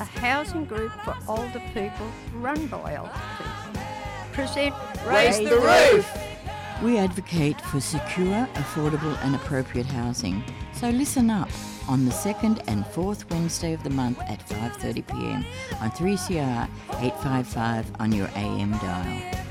a housing group for older people run by older people. Present Raise the Roof! We advocate for secure, affordable, and appropriate housing. So listen up on the second and fourth Wednesday of the month at 5:30 p.m. on 3CR 855 on your AM dial.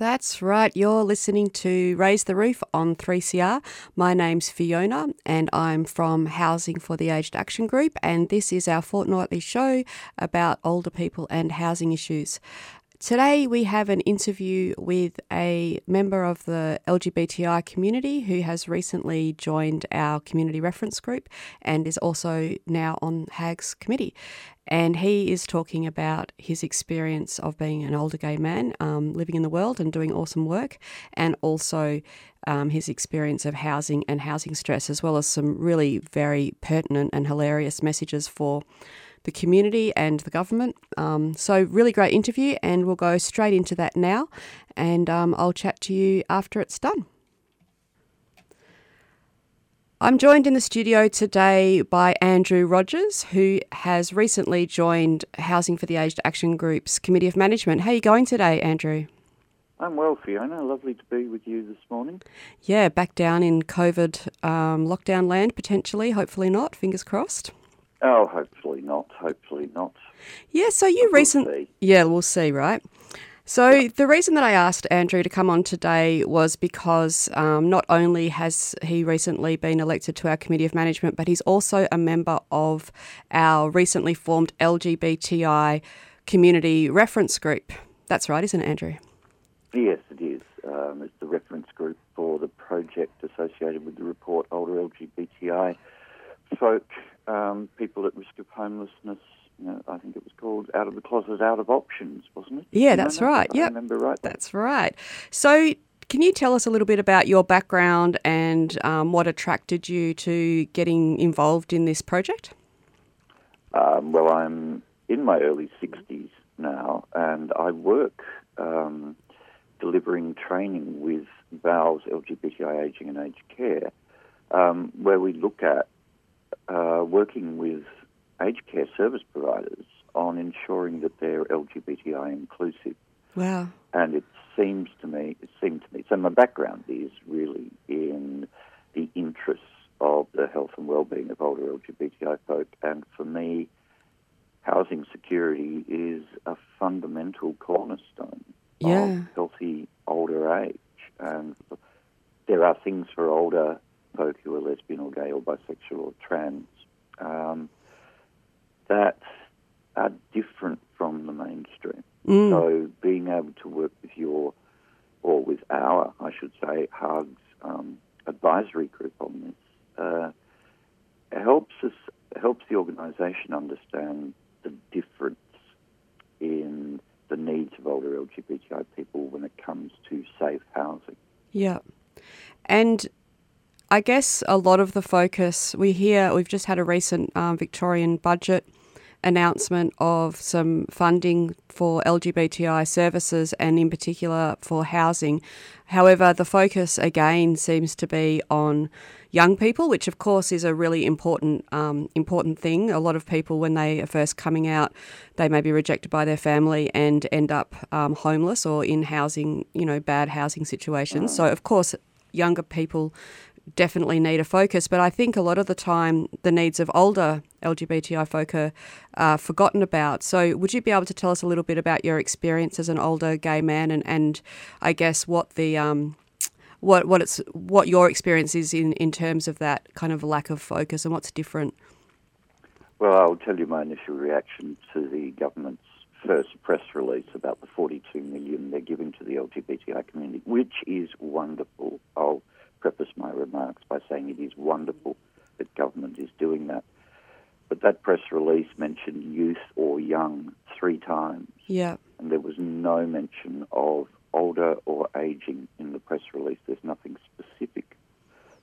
That's right. You're listening to Raise the Roof on 3CR. My name's Fiona and I'm from Housing for the Aged Action Group and this is our fortnightly show about older people and housing issues. Today we have an interview with a member of the LGBTI community who has recently joined our community reference group and is also now on HAAG's committee. And he is talking about his experience of being an older gay man um, living in the world and doing awesome work, and also um, his experience of housing and housing stress, as well as some really very pertinent and hilarious messages for the community and the government. Um, so, really great interview, and we'll go straight into that now. And um, I'll chat to you after it's done. I'm joined in the studio today by Andrew Rogers, who has recently joined Housing for the Aged Action Group's Committee of Management. How are you going today, Andrew? I'm well, Fiona. Lovely to be with you this morning. Yeah, back down in COVID um, lockdown land, potentially. Hopefully not. Fingers crossed. Oh, hopefully not. Hopefully not. Yeah, so you recently. Yeah, we'll see, right? So the reason that I asked Andrew to come on today was because um, not only has he recently been elected to our committee of management, but he's also a member of our recently formed LGBTI community reference group. That's right, isn't it, Andrew? Yes, it is. Um, it's the reference group for the project associated with the report Older LGBTI Folk, um, People at Risk of Homelessness. You know, I think it was called Out of the Closet, Out of Options, wasn't it? Yeah, that's right. Yeah, I remember right. That's right. So, can you tell us a little bit about your background and um, what attracted you to getting involved in this project? Um, well, I'm in my early 60s now, and I work um, delivering training with Val's LGBTI Aging and Aged Care, um, where we look at uh, working with aged care service providers on ensuring that they're LGBTI inclusive. Wow. And it seems to me, it seemed to me, so my background is really in the interests of the health and well-being of older LGBTI folk, and for me, housing security is a fundamental cornerstone Yeah. of healthy older age. And there are things for older folk who are lesbian or gay or bisexual or trans um, that are different from the mainstream. Mm. So being able to work with your, or with our, I should say, HAAG's um, advisory group on this, uh, helps us, helps the organisation understand the difference in the needs of older LGBTI people when it comes to safe housing. Yeah. And I guess a lot of the focus we hear, we've just had a recent um, Victorian budget announcement of some funding for LGBTI services and in particular for housing. However, the focus again seems to be on young people, which of course is a really important um, important thing. A lot of people, when they are first coming out, they may be rejected by their family and end up um, homeless or in housing, you know, bad housing situations. So of course, younger people definitely need a focus, but I think a lot of the time the needs of older LGBTI folk are uh, forgotten about. So, would you be able to tell us a little bit about your experience as an older gay man, and, and I guess what the um, what what it's what your experience is in, in terms of that kind of lack of focus and what's different? Well, I'll tell you my initial reaction to the government's first press release about the 42 million they're giving to the LGBTI community, which is wonderful. I'll preface my remarks by saying it is wonderful that government is doing that. But that press release mentioned youth or young three times, Yeah. and there was no mention of older or aging in the press release. There's nothing specific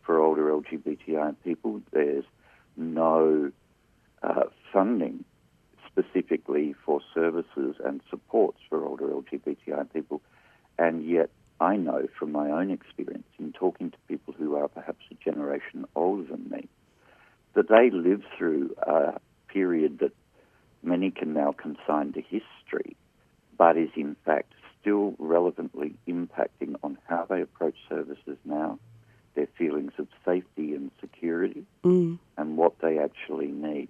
for older LGBTI people. There's no uh, funding specifically for services and supports for older LGBTI people. And yet, I know from my own experience in talking to people who are perhaps a generation older than me that they live through a period that many can now consign to history, but is in fact still relevantly impacting on how they approach services now, their feelings of safety and security, Mm. and what they actually need.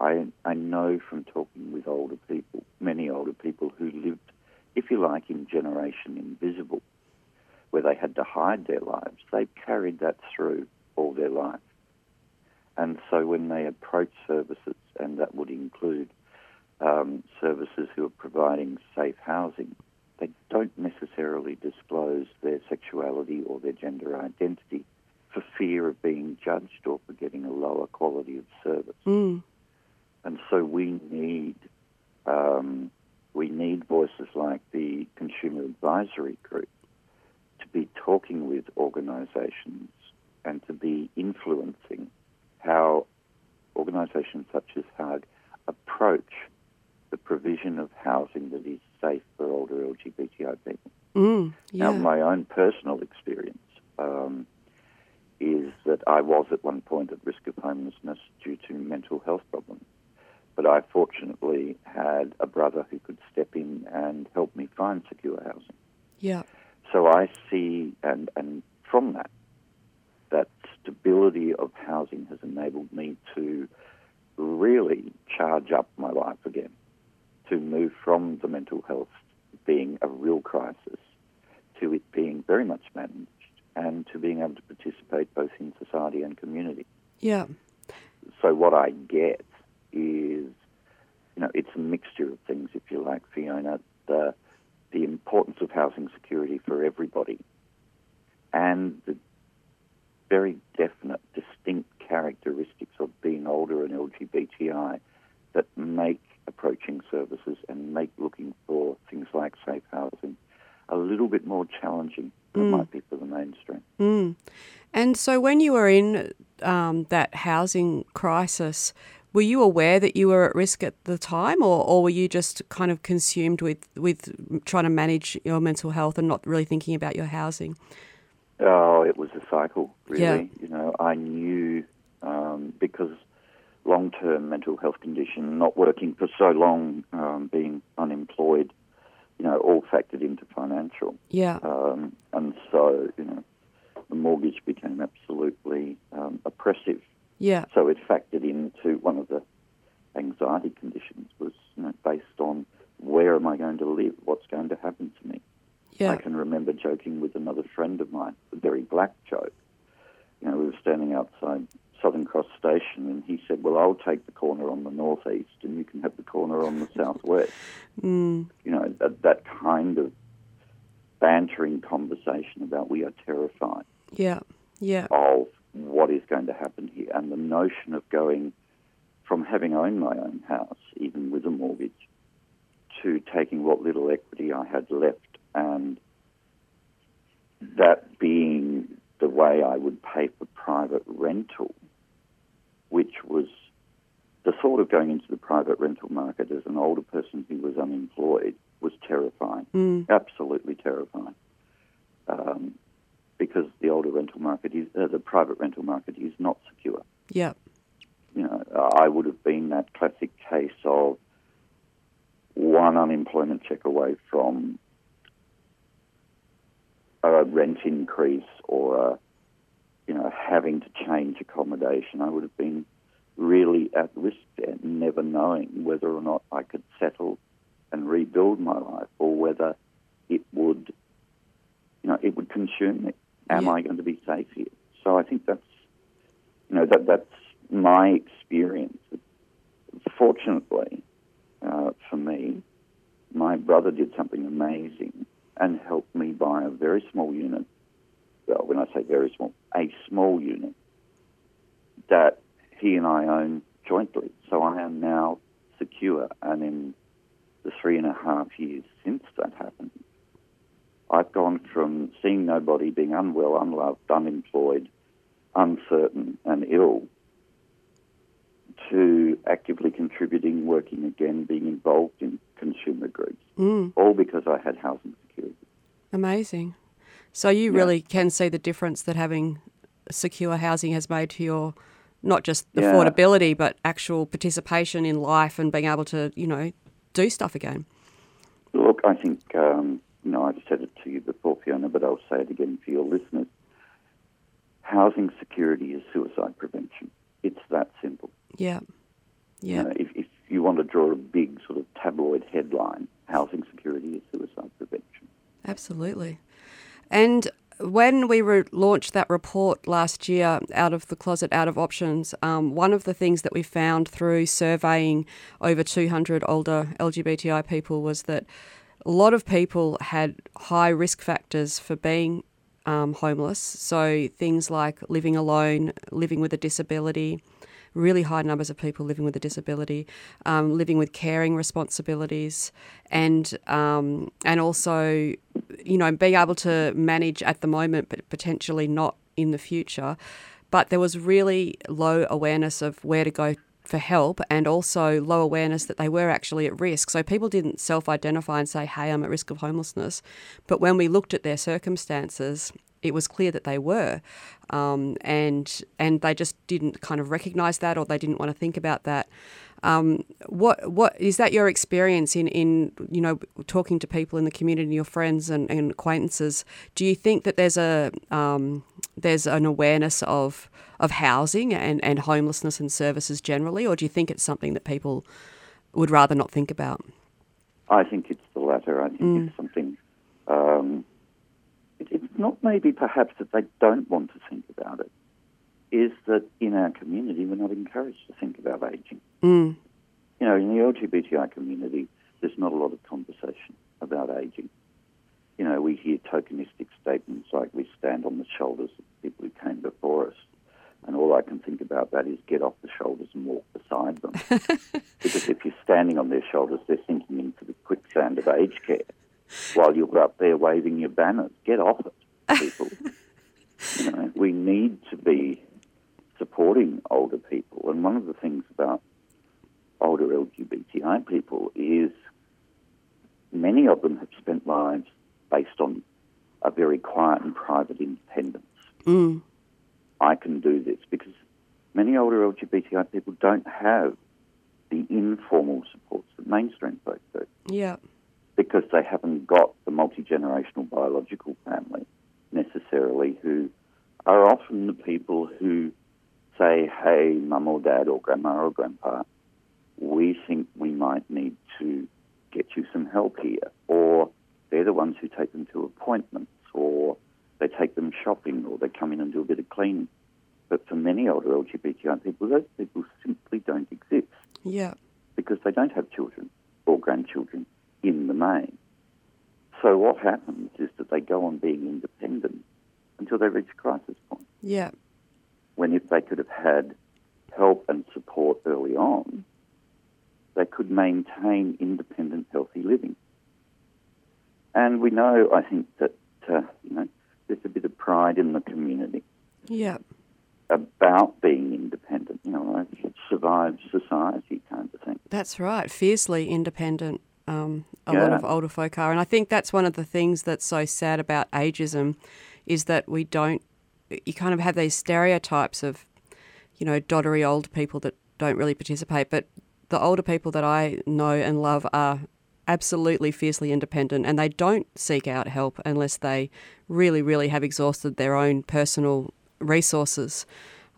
I, I know from talking with older people, many older people who lived, if you like, in generation invisible, where they had to hide their lives, they carried that through all their life. And so when they approach services, and that would include um, services who are providing safe housing, they don't necessarily disclose their sexuality or their gender identity for fear of being judged or for getting a lower quality of service. Mm. And so we need um, we need voices like the Consumer Advisory Group to be talking with organisations and to be influencing organisations such as HAAG approach the provision of housing that is safe for older LGBTI people. Mm. Now, my own personal experience um, is that I was at one point at risk of homelessness due to mental health problems. But I fortunately had a brother who could step in and help me find secure housing. Yeah. So I see, and, and from that, that stability of housing has enabled me to really charge up my life again, to move from the mental health being a real crisis to it being very much managed and to being able to participate both in society and community. Yeah. So what I get is, you know, it's a mixture of things, if you like, Fiona. The the importance of housing security for everybody, and the very definite, distinct characteristics of being older and LGBTI that make approaching services and make looking for things like safe housing a little bit more challenging than it might be for the mainstream. Mm. And so, when you were in um, that housing crisis, were you aware that you were at risk at the time, or, or were you just kind of consumed with, with trying to manage your mental health and not really thinking about your housing? Oh, it was a cycle, really. Yeah. You know, I knew um, because long term mental health condition, not working for so long, um, being unemployed, you know, all factored into financial. Yeah. Um, and so, you know, the mortgage became absolutely um, oppressive. Yeah. So it factored into one of the anxiety conditions was you know, based on where am I going to live? What's going to happen to me? Yeah. I can remember joking with another friend of mine, a very black joke. You know, we were standing outside Southern Cross Station, and he said, "Well, I'll take the corner on the northeast, and you can have the corner on the southwest." Mm. You know, that that kind of bantering conversation about we are terrified Yeah. Yeah. of what is going to happen here, and the notion of going from having owned my own house, even with a mortgage, to taking what little equity I had left, and that being the way I would pay for private rental, which was the thought of going into the private rental market as an older person who was unemployed was terrifying, Mm. absolutely terrifying. Um, because the older rental market is, uh, the private rental market is not secure. Yeah. You know, I would have been that classic case of one unemployment check away from a rent increase or a, you know having to change accommodation. I would have been really at risk there, never knowing whether or not I could settle and rebuild my life, or whether it would, you know, it would consume me. Am Yeah. I going to be safe here? So I think that's, you know, that that's my experience. Fortunately, uh, for me, my brother did something amazing and helped me buy a very small unit. Well, when I say very small, a small unit that he and I own jointly. So I am now secure, and in the three and a half years since that happened, I've gone from seeing nobody, being unwell, unloved, unemployed, uncertain, and ill, to actively contributing, working again, being involved in consumer groups, Mm, all because I had housing security. amazing. So you Yeah. really can see the difference that having secure housing has made to your not just Yeah. affordability, but actual participation in life and being able to, you know, do stuff again. Look, I think, um, you know, I've said it to you before, Fiona, but I'll say it again for your listeners. Housing security is suicide prevention. It's that simple. Yeah. You Yeah. know, if, if you want to draw a big sort of tabloid headline, housing security is suicide prevention. Absolutely. And when we re- launched that report last year, Out of the Closet, Out of Options, um, one of the things that we found through surveying over 200 older LGBTI people was that a lot of people had high risk factors for being um, homeless. So things like living alone, living with a disability, really high numbers of people living with a disability, um, living with caring responsibilities, and um, and also, you know, being able to manage at the moment, but potentially not in the future. But there was really low awareness of where to go for help, and also low awareness that they were actually at risk. So people didn't self-identify and say, "Hey, I'm at risk of homelessness," but when we looked at their circumstances, it was clear that they were, um, and and they just didn't kind of recognise that, or they didn't want to think about that. Um, what what is that your experience in, in you know talking to people in the community, your friends and, and acquaintances? Do you think that there's a um, there's an awareness of of housing and, and homelessness and services generally, or do you think it's something that people would rather not think about? I think it's the latter. I think it's something. Um, it, it's not maybe perhaps that they don't want to think about it. Is that in our community we're not encouraged to think about aging. Mm, You know, in the LGBTI community, there's not a lot of conversation about aging. You know, we hear tokenistic statements like we stand on the shoulders of people who came before us. And all I can think about that is get off the shoulders and walk beside them. because if you're standing on their shoulders, they're sinking into the quicksand of aged care while you're up there waving your banners. Get off it, people. you know, we need to be supporting older people. And one of the things about older LGBTI people is many of them have spent lives based on a very quiet and private independence. mm, I can do this because many older LGBTI people don't have the informal supports that mainstream folks do yeah. Because they haven't got the multi generational biological family necessarily who are often the people who say, hey, mum or dad or grandma or grandpa, we think we might need to get you some help here. Or they're the ones who take them to appointments or they take them shopping or they come in and do a bit of cleaning. But for many older LGBTI people, those people simply don't exist Yeah. because they don't have children or grandchildren in the main. So what happens is that they go on being independent until they reach crisis point. Yeah. When if they could have had help and support early on, they could maintain independent, healthy living. And we know, I think, that uh, you know there's a bit of pride in the community Yeah. about being independent. You know, like survive society kind of thing. That's right. Fiercely independent. Um, a lot of older folk are, and I think that's one of the things that's so sad about ageism, is that we don't. You kind of have these stereotypes of, you know, doddery old people that don't really participate, but the older people that I know and love are absolutely fiercely independent, and they don't seek out help unless they really, really have exhausted their own personal resources.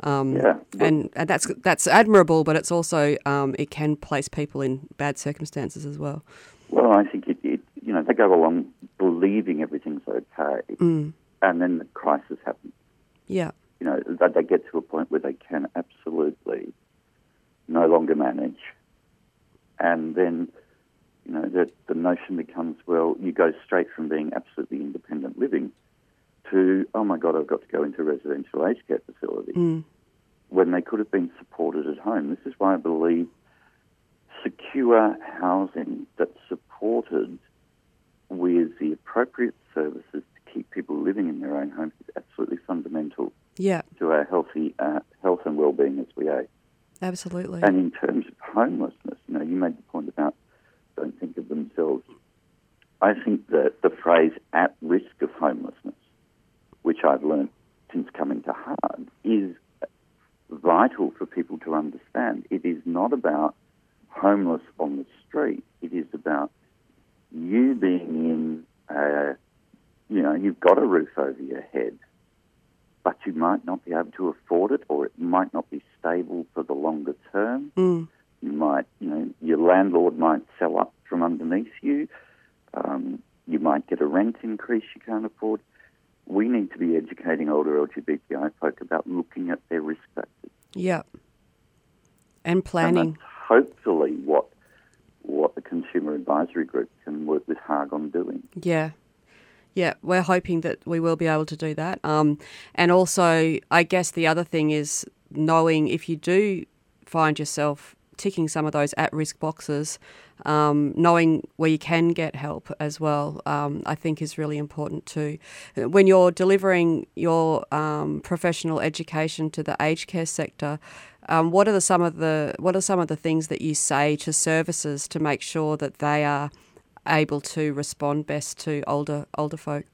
Um, Yeah. and, and that's that's admirable, but it's also um, it can place people in bad circumstances as well. Well, I think it, it you know, they go along believing everything's okay, Mm. and then the crisis happens. Yeah, You know, they, they get to a point where they can absolutely no longer manage, and then You know, that the notion becomes, well, you go straight from being absolutely independent living to, oh my God, I've got to go into a residential aged care facility Mm. when they could have been supported at home. This is why I believe secure housing that's supported with the appropriate services to keep people living in their own homes is absolutely fundamental Yeah, to our healthy uh, health and well-being as we age. absolutely. And in terms of homelessness, you know, you made the point about don't think of themselves. I think that the phrase "at risk of homelessness," which I've learned since coming to HAAG, is vital for people to understand. It is not about homeless on the street. It is about you being in, a, you know, you've got a roof over your head, but you might not be able to afford it, or it might not be stable for the longer term. Mm. You might, you know, your landlord might sell up from underneath you. Um, you might get a rent increase you can't afford. We need to be educating older LGBTI folk about looking at their risk factors. Yeah. And And planning. that's hopefully what what the Consumer Advisory Group can work with HAAG on doing. Yeah. Yeah, we're hoping that we will be able to do that. Um, and also, I guess the other thing is knowing if you do find yourself ticking some of those at risk boxes, um, knowing where you can get help as well, um, I think is really important too. When you're delivering your um, professional education to the aged care sector, um, what are the, some of the what are some of the things that you say to services to make sure that they are able to respond best to older older folk?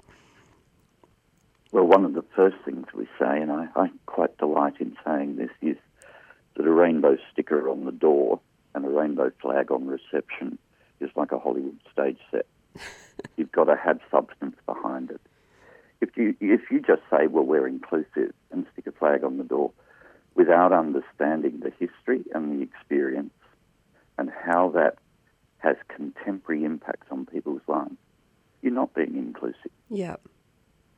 Well, one of the first things we say, and I, I quite delight in saying this, is that a rainbow sticker on the door and a rainbow flag on reception is like a Hollywood stage set. You've got to have substance behind it. If you if you just say, "Well, we're inclusive," and stick a flag on the door, without understanding the history and the experience and how that has contemporary impacts on people's lives, you're not being inclusive. Yeah.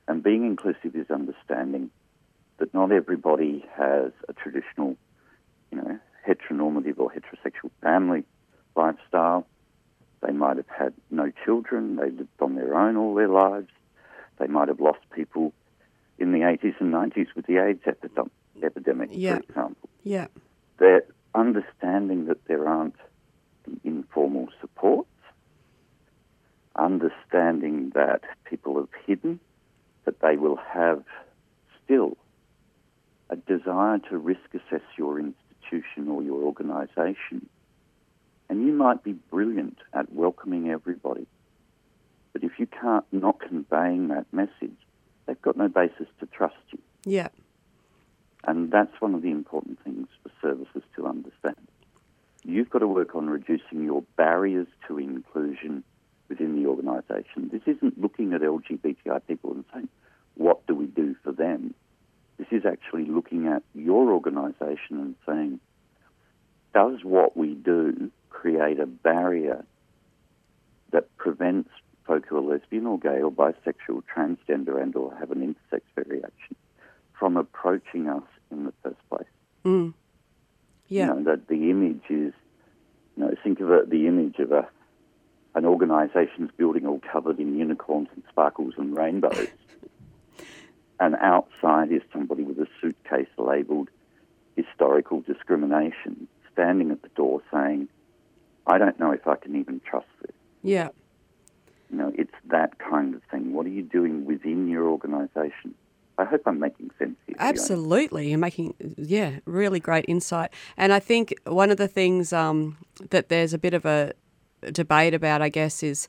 And being inclusive is understanding that not everybody has a traditional, you know, heteronormative or heterosexual family lifestyle. They might have had no children. They lived on their own all their lives. They might have lost people in the 80s and 90s with the AIDS epidemic, Yeah. for example. Yeah. They're understanding that there aren't the informal supports, understanding that people have hidden, that they will have still a desire to risk assess your institution or your organisation. And you might be brilliant at welcoming everybody. But if you can't not conveying that message, they've got no basis to trust you. Yeah. And that's one of the important things for services to understand. You've got to work on reducing your barriers to inclusion within the organisation. This isn't looking at LGBTI people and saying, what do we do for them? This is actually looking at your organisation and saying, does what we do create a barrier that prevents folk who are lesbian or gay or bisexual, transgender and or have an intersex variation from approaching us in the first place? Mm. Yeah. You know, that the image is, you know, think of it, the image of a an organisation's building all covered in unicorns and sparkles and rainbows, and outside is somebody with a suitcase labelled historical discrimination, standing at the door saying, "I don't know if I can even trust this." Yeah. You know, it's that kind of thing. What are you doing within your organisation? I hope I'm making sense here. Absolutely. You're making, yeah, really great insight. And I think one of the things um, that there's a bit of a debate about, I guess, is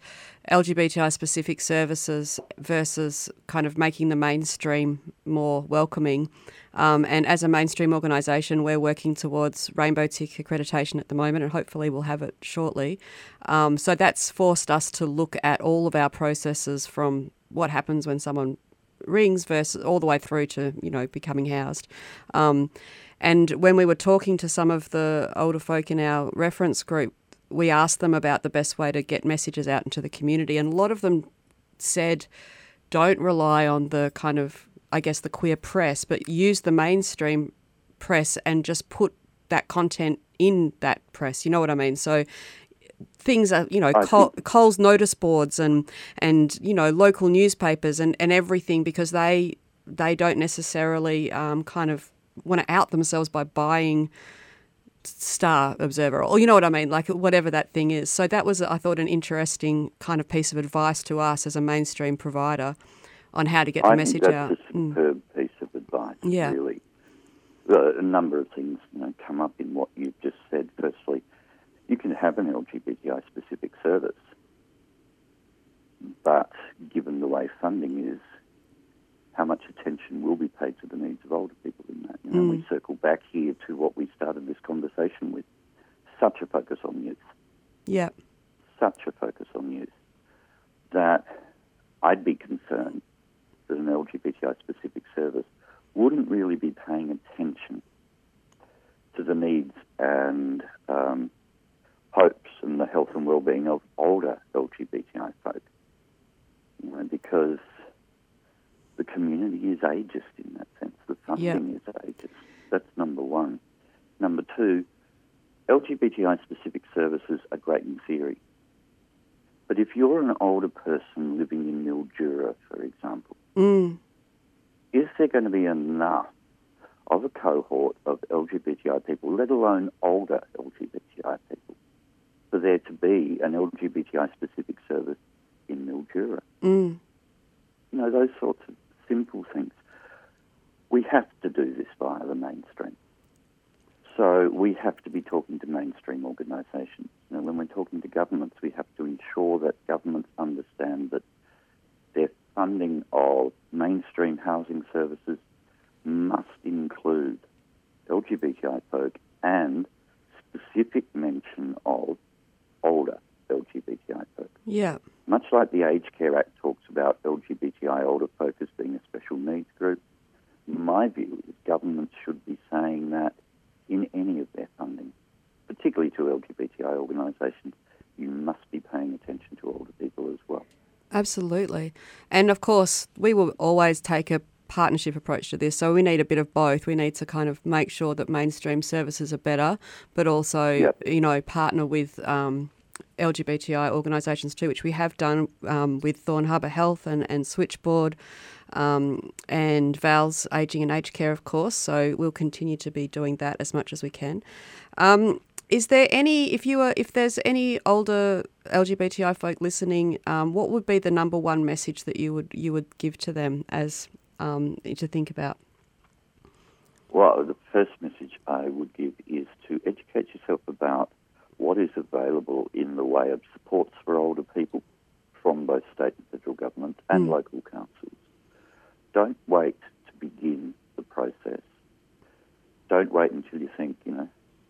LGBTI specific services versus kind of making the mainstream more welcoming. Um, and as a mainstream organisation, we're working towards Rainbow Tick accreditation at the moment, and hopefully we'll have it shortly. Um, so that's forced us to look at all of our processes from what happens when someone rings versus all the way through to you know becoming housed. Um, and when we were talking to some of the older folk in our reference group, we asked them about the best way to get messages out into the community, and a lot of them said, "Don't rely on the kind of I guess the queer press, but use the mainstream press and just put that content in that press." You know what I mean? So things are you know Col- Coles notice boards and and you know local newspapers and, and everything because they they don't necessarily um, kind of want to out themselves by buying Star Observer or you know what I mean like whatever that thing is. So that was I thought an interesting kind of piece of advice to us as a mainstream provider on how to get the message out. that's a Mm. superb piece of advice. Yeah. Really, a number of things you know come up in what you've just said. Firstly, you can have an LGBTI specific service, but given the way funding is, how much attention will be paid to the needs of older people in that? You know, we circle back here to what we started this conversation with: such a focus on youth Yeah. such a focus on youth that I'd be concerned that an LGBTI specific service wouldn't really be paying attention to the needs and um, hopes and the health and well-being of older LGBTI folk. You know, because the community is ageist in that sense. The funding is ageist. That's number one. Number two, LGBTI specific services are great in theory. But if you're an older person living in Mildura, for example, Mm. is there going to be enough of a cohort of LGBTI people, let alone older LGBTI people, for there to be an LGBTI specific service in Mildura? Mm. You know, those sorts of simple things. We have to do this via the mainstream. So we have to be talking to mainstream organisations. Know, when we're talking to governments, we have to ensure that governments understand that their funding of mainstream housing services must include LGBTI folk and specific mention of older LGBTI folk. Yeah. Much like the Aged Care Act talks about LGBTI older folk as being a special needs group, my view is governments should be saying that in any of their funding, particularly to LGBTI organisations, you must be paying attention to older people as well. Absolutely. And of course, we will always take a partnership approach to this. So we need a bit of both. We need to kind of make sure that mainstream services are better, but also, Yep. you know, partner with um, LGBTI organisations too, which we have done um, with Thorn Harbour Health and, and Switchboard um, and Val's Aging and Aged Care, of course. So we'll continue to be doing that as much as we can. Um, is there any, if you were, if there's any older LGBTI folk listening, um, what would be the number one message that you would you would give to them as um, to think about? Well, the first message I would give is to educate yourself about what is available in the way of supports for older people from both state and federal government and Mm. local councils. Don't wait to begin the process. Don't wait until you think, you know,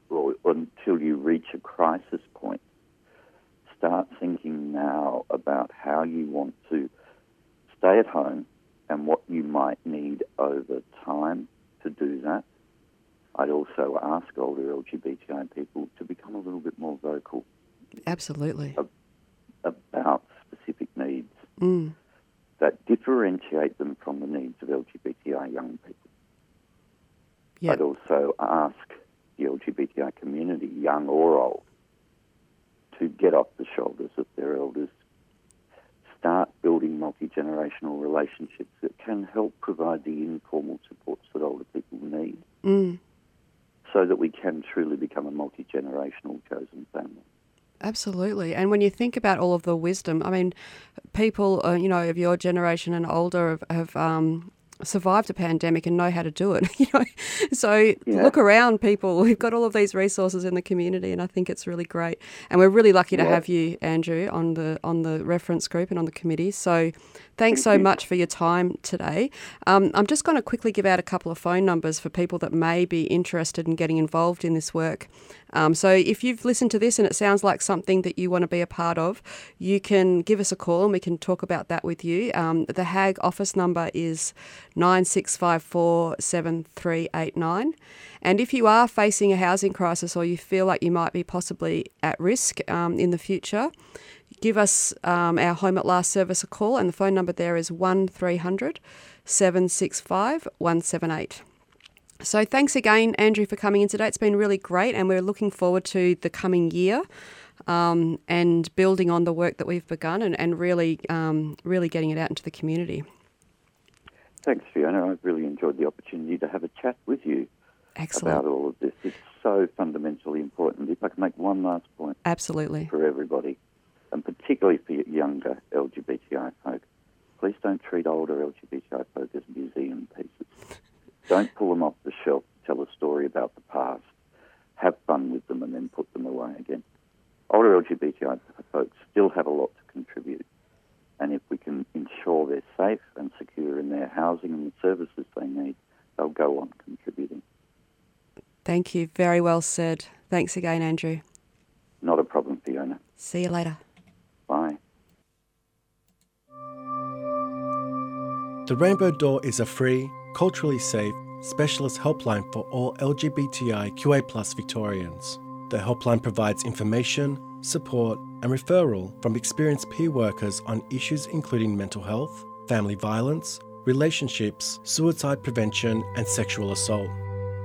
or, or until you reach a crisis point. Start thinking now about how you want to stay at home and what you might need over time to do that. I'd also ask older LGBTI people to become a little bit more vocal Absolutely. about specific needs Mm. that differentiate them from the needs of LGBTI young people. Yeah. I'd also ask the LGBTI community, young or old, to get off the shoulders of their elders, start building multi generational relationships that can help provide the informal supports that older people need Mm. So that we can truly become a multi generational chosen family. Absolutely. And when you think about all of the wisdom, I mean, people, uh, you know, of your generation and older have, have um, survived a pandemic and know how to do it. You know, so Yeah. look around, people. We've got all of these resources in the community, and I think it's really great. And we're really lucky to Yeah. have you, Andrew, on the on the reference group and on the committee. So, thanks Thank so you. much for your time today. Um, I'm just going to quickly give out a couple of phone numbers for people that may be interested in getting involved in this work. Um, so if you've listened to this and it sounds like something that you want to be a part of, you can give us a call and we can talk about that with you. Um, the HAAG office number is 9654 7389. And if you are facing a housing crisis or you feel like you might be possibly at risk um, in the future, give us um, our Home at Last service a call, and the phone number there is 1300 765 178. So thanks again, Andrew, for coming in today. It's been really great, and we're looking forward to the coming year um, and building on the work that we've begun and, and really, um, really getting it out into the community. Thanks, Fiona. I've really enjoyed the opportunity to have a chat with you Excellent. about all of this. It's so fundamentally important. If I can make one last point Absolutely. for everybody, and particularly for younger LGBTI folk, please don't treat older LGBTI folk as museum pieces. Don't pull them off the shelf, tell a story about the past, have fun with them, and then put them away again. Older LGBTI folks still have a lot to contribute. And if we can ensure they're safe and secure in their housing and the services they need, they'll go on contributing. Thank you. Very well said. Thanks again, Andrew. Not a problem, Fiona. See you later. Bye. The Rainbow Door is a free, culturally safe, specialist helpline for all LGBTIQA Victorians. The helpline provides information, support, and referral from experienced peer workers on issues including mental health, family violence, relationships, suicide prevention, and sexual assault.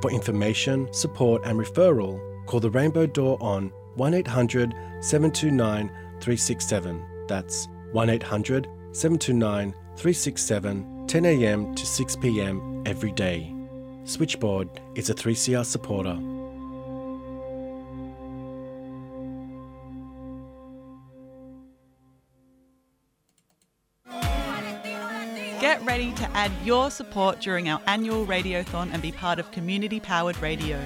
For information, support, and referral, call the Rainbow Door on 1 800 729 367. That's 1 800 729 367, 10 a.m. to 6 p.m. every day. Switchboard is a 3CR supporter. Get ready to add your support during our annual Radiothon and be part of community powered radio.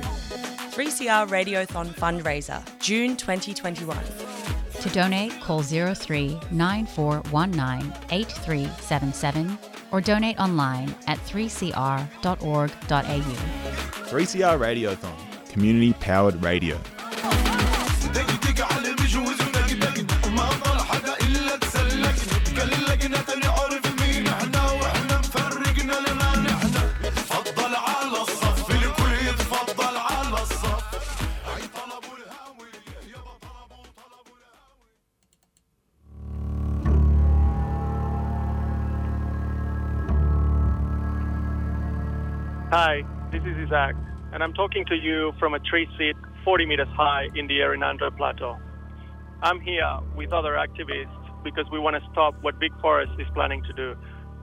3CR Radiothon fundraiser, June 2021. To donate, call 03 9419 8377 or donate online at 3cr.org.au. 3CR Radiothon, community powered radio. Is and I'm talking to you from a tree seat 40 meters high in the Errinundra Plateau. I'm here with other activists because we want to stop what VicForests is planning to do,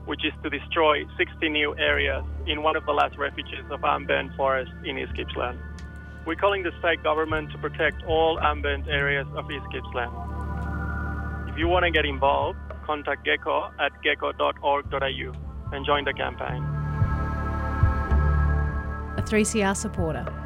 which is to destroy 60 new areas in one of the last refuges of Ambent Forest in East Gippsland. We're calling the state government to protect all ambient areas of East Gippsland. If you want to get involved, contact geco at geco.org.au and join the campaign. A 3CR supporter.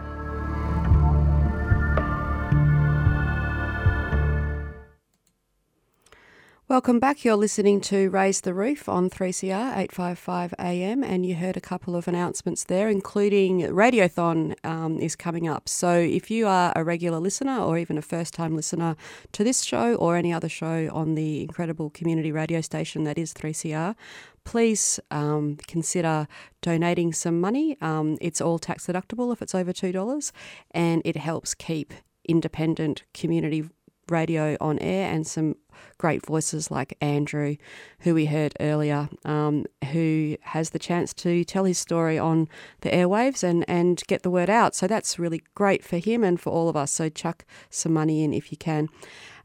Welcome back. You're listening to Raise the Roof on 3CR 855 AM, and you heard a couple of announcements there, including Radiothon um, is coming up. So if you are a regular listener or even a first time listener to this show or any other show on the incredible community radio station that is 3CR, please um, consider donating some money. Um, it's all tax deductible if it's over $2, and it helps keep independent community radio on air and some great voices like Andrew, who we heard earlier, um, who has the chance to tell his story on the airwaves and, and get the word out. So that's really great for him and for all of us. So chuck some money in if you can.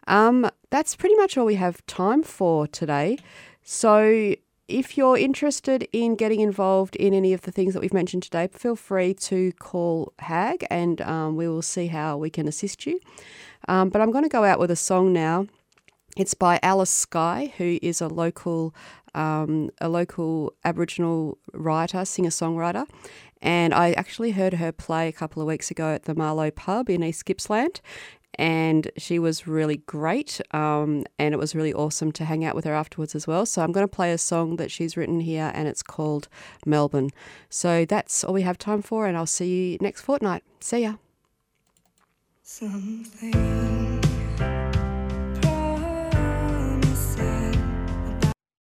Um, that's pretty much all we have time for today. So if you're interested in getting involved in any of the things that we've mentioned today, feel free to call HAAG and um, we will see how we can assist you. Um, but I'm going to go out with a song now. It's by Alice Skye, who is a local um, a local Aboriginal writer, singer songwriter, and I actually heard her play a couple of weeks ago at the Marlo Pub in East Gippsland, and she was really great. Um, and it was really awesome to hang out with her afterwards as well. So I'm going to play a song that she's written here, and it's called Melbourne. So that's all we have time for, and I'll see you next fortnight. See ya. Something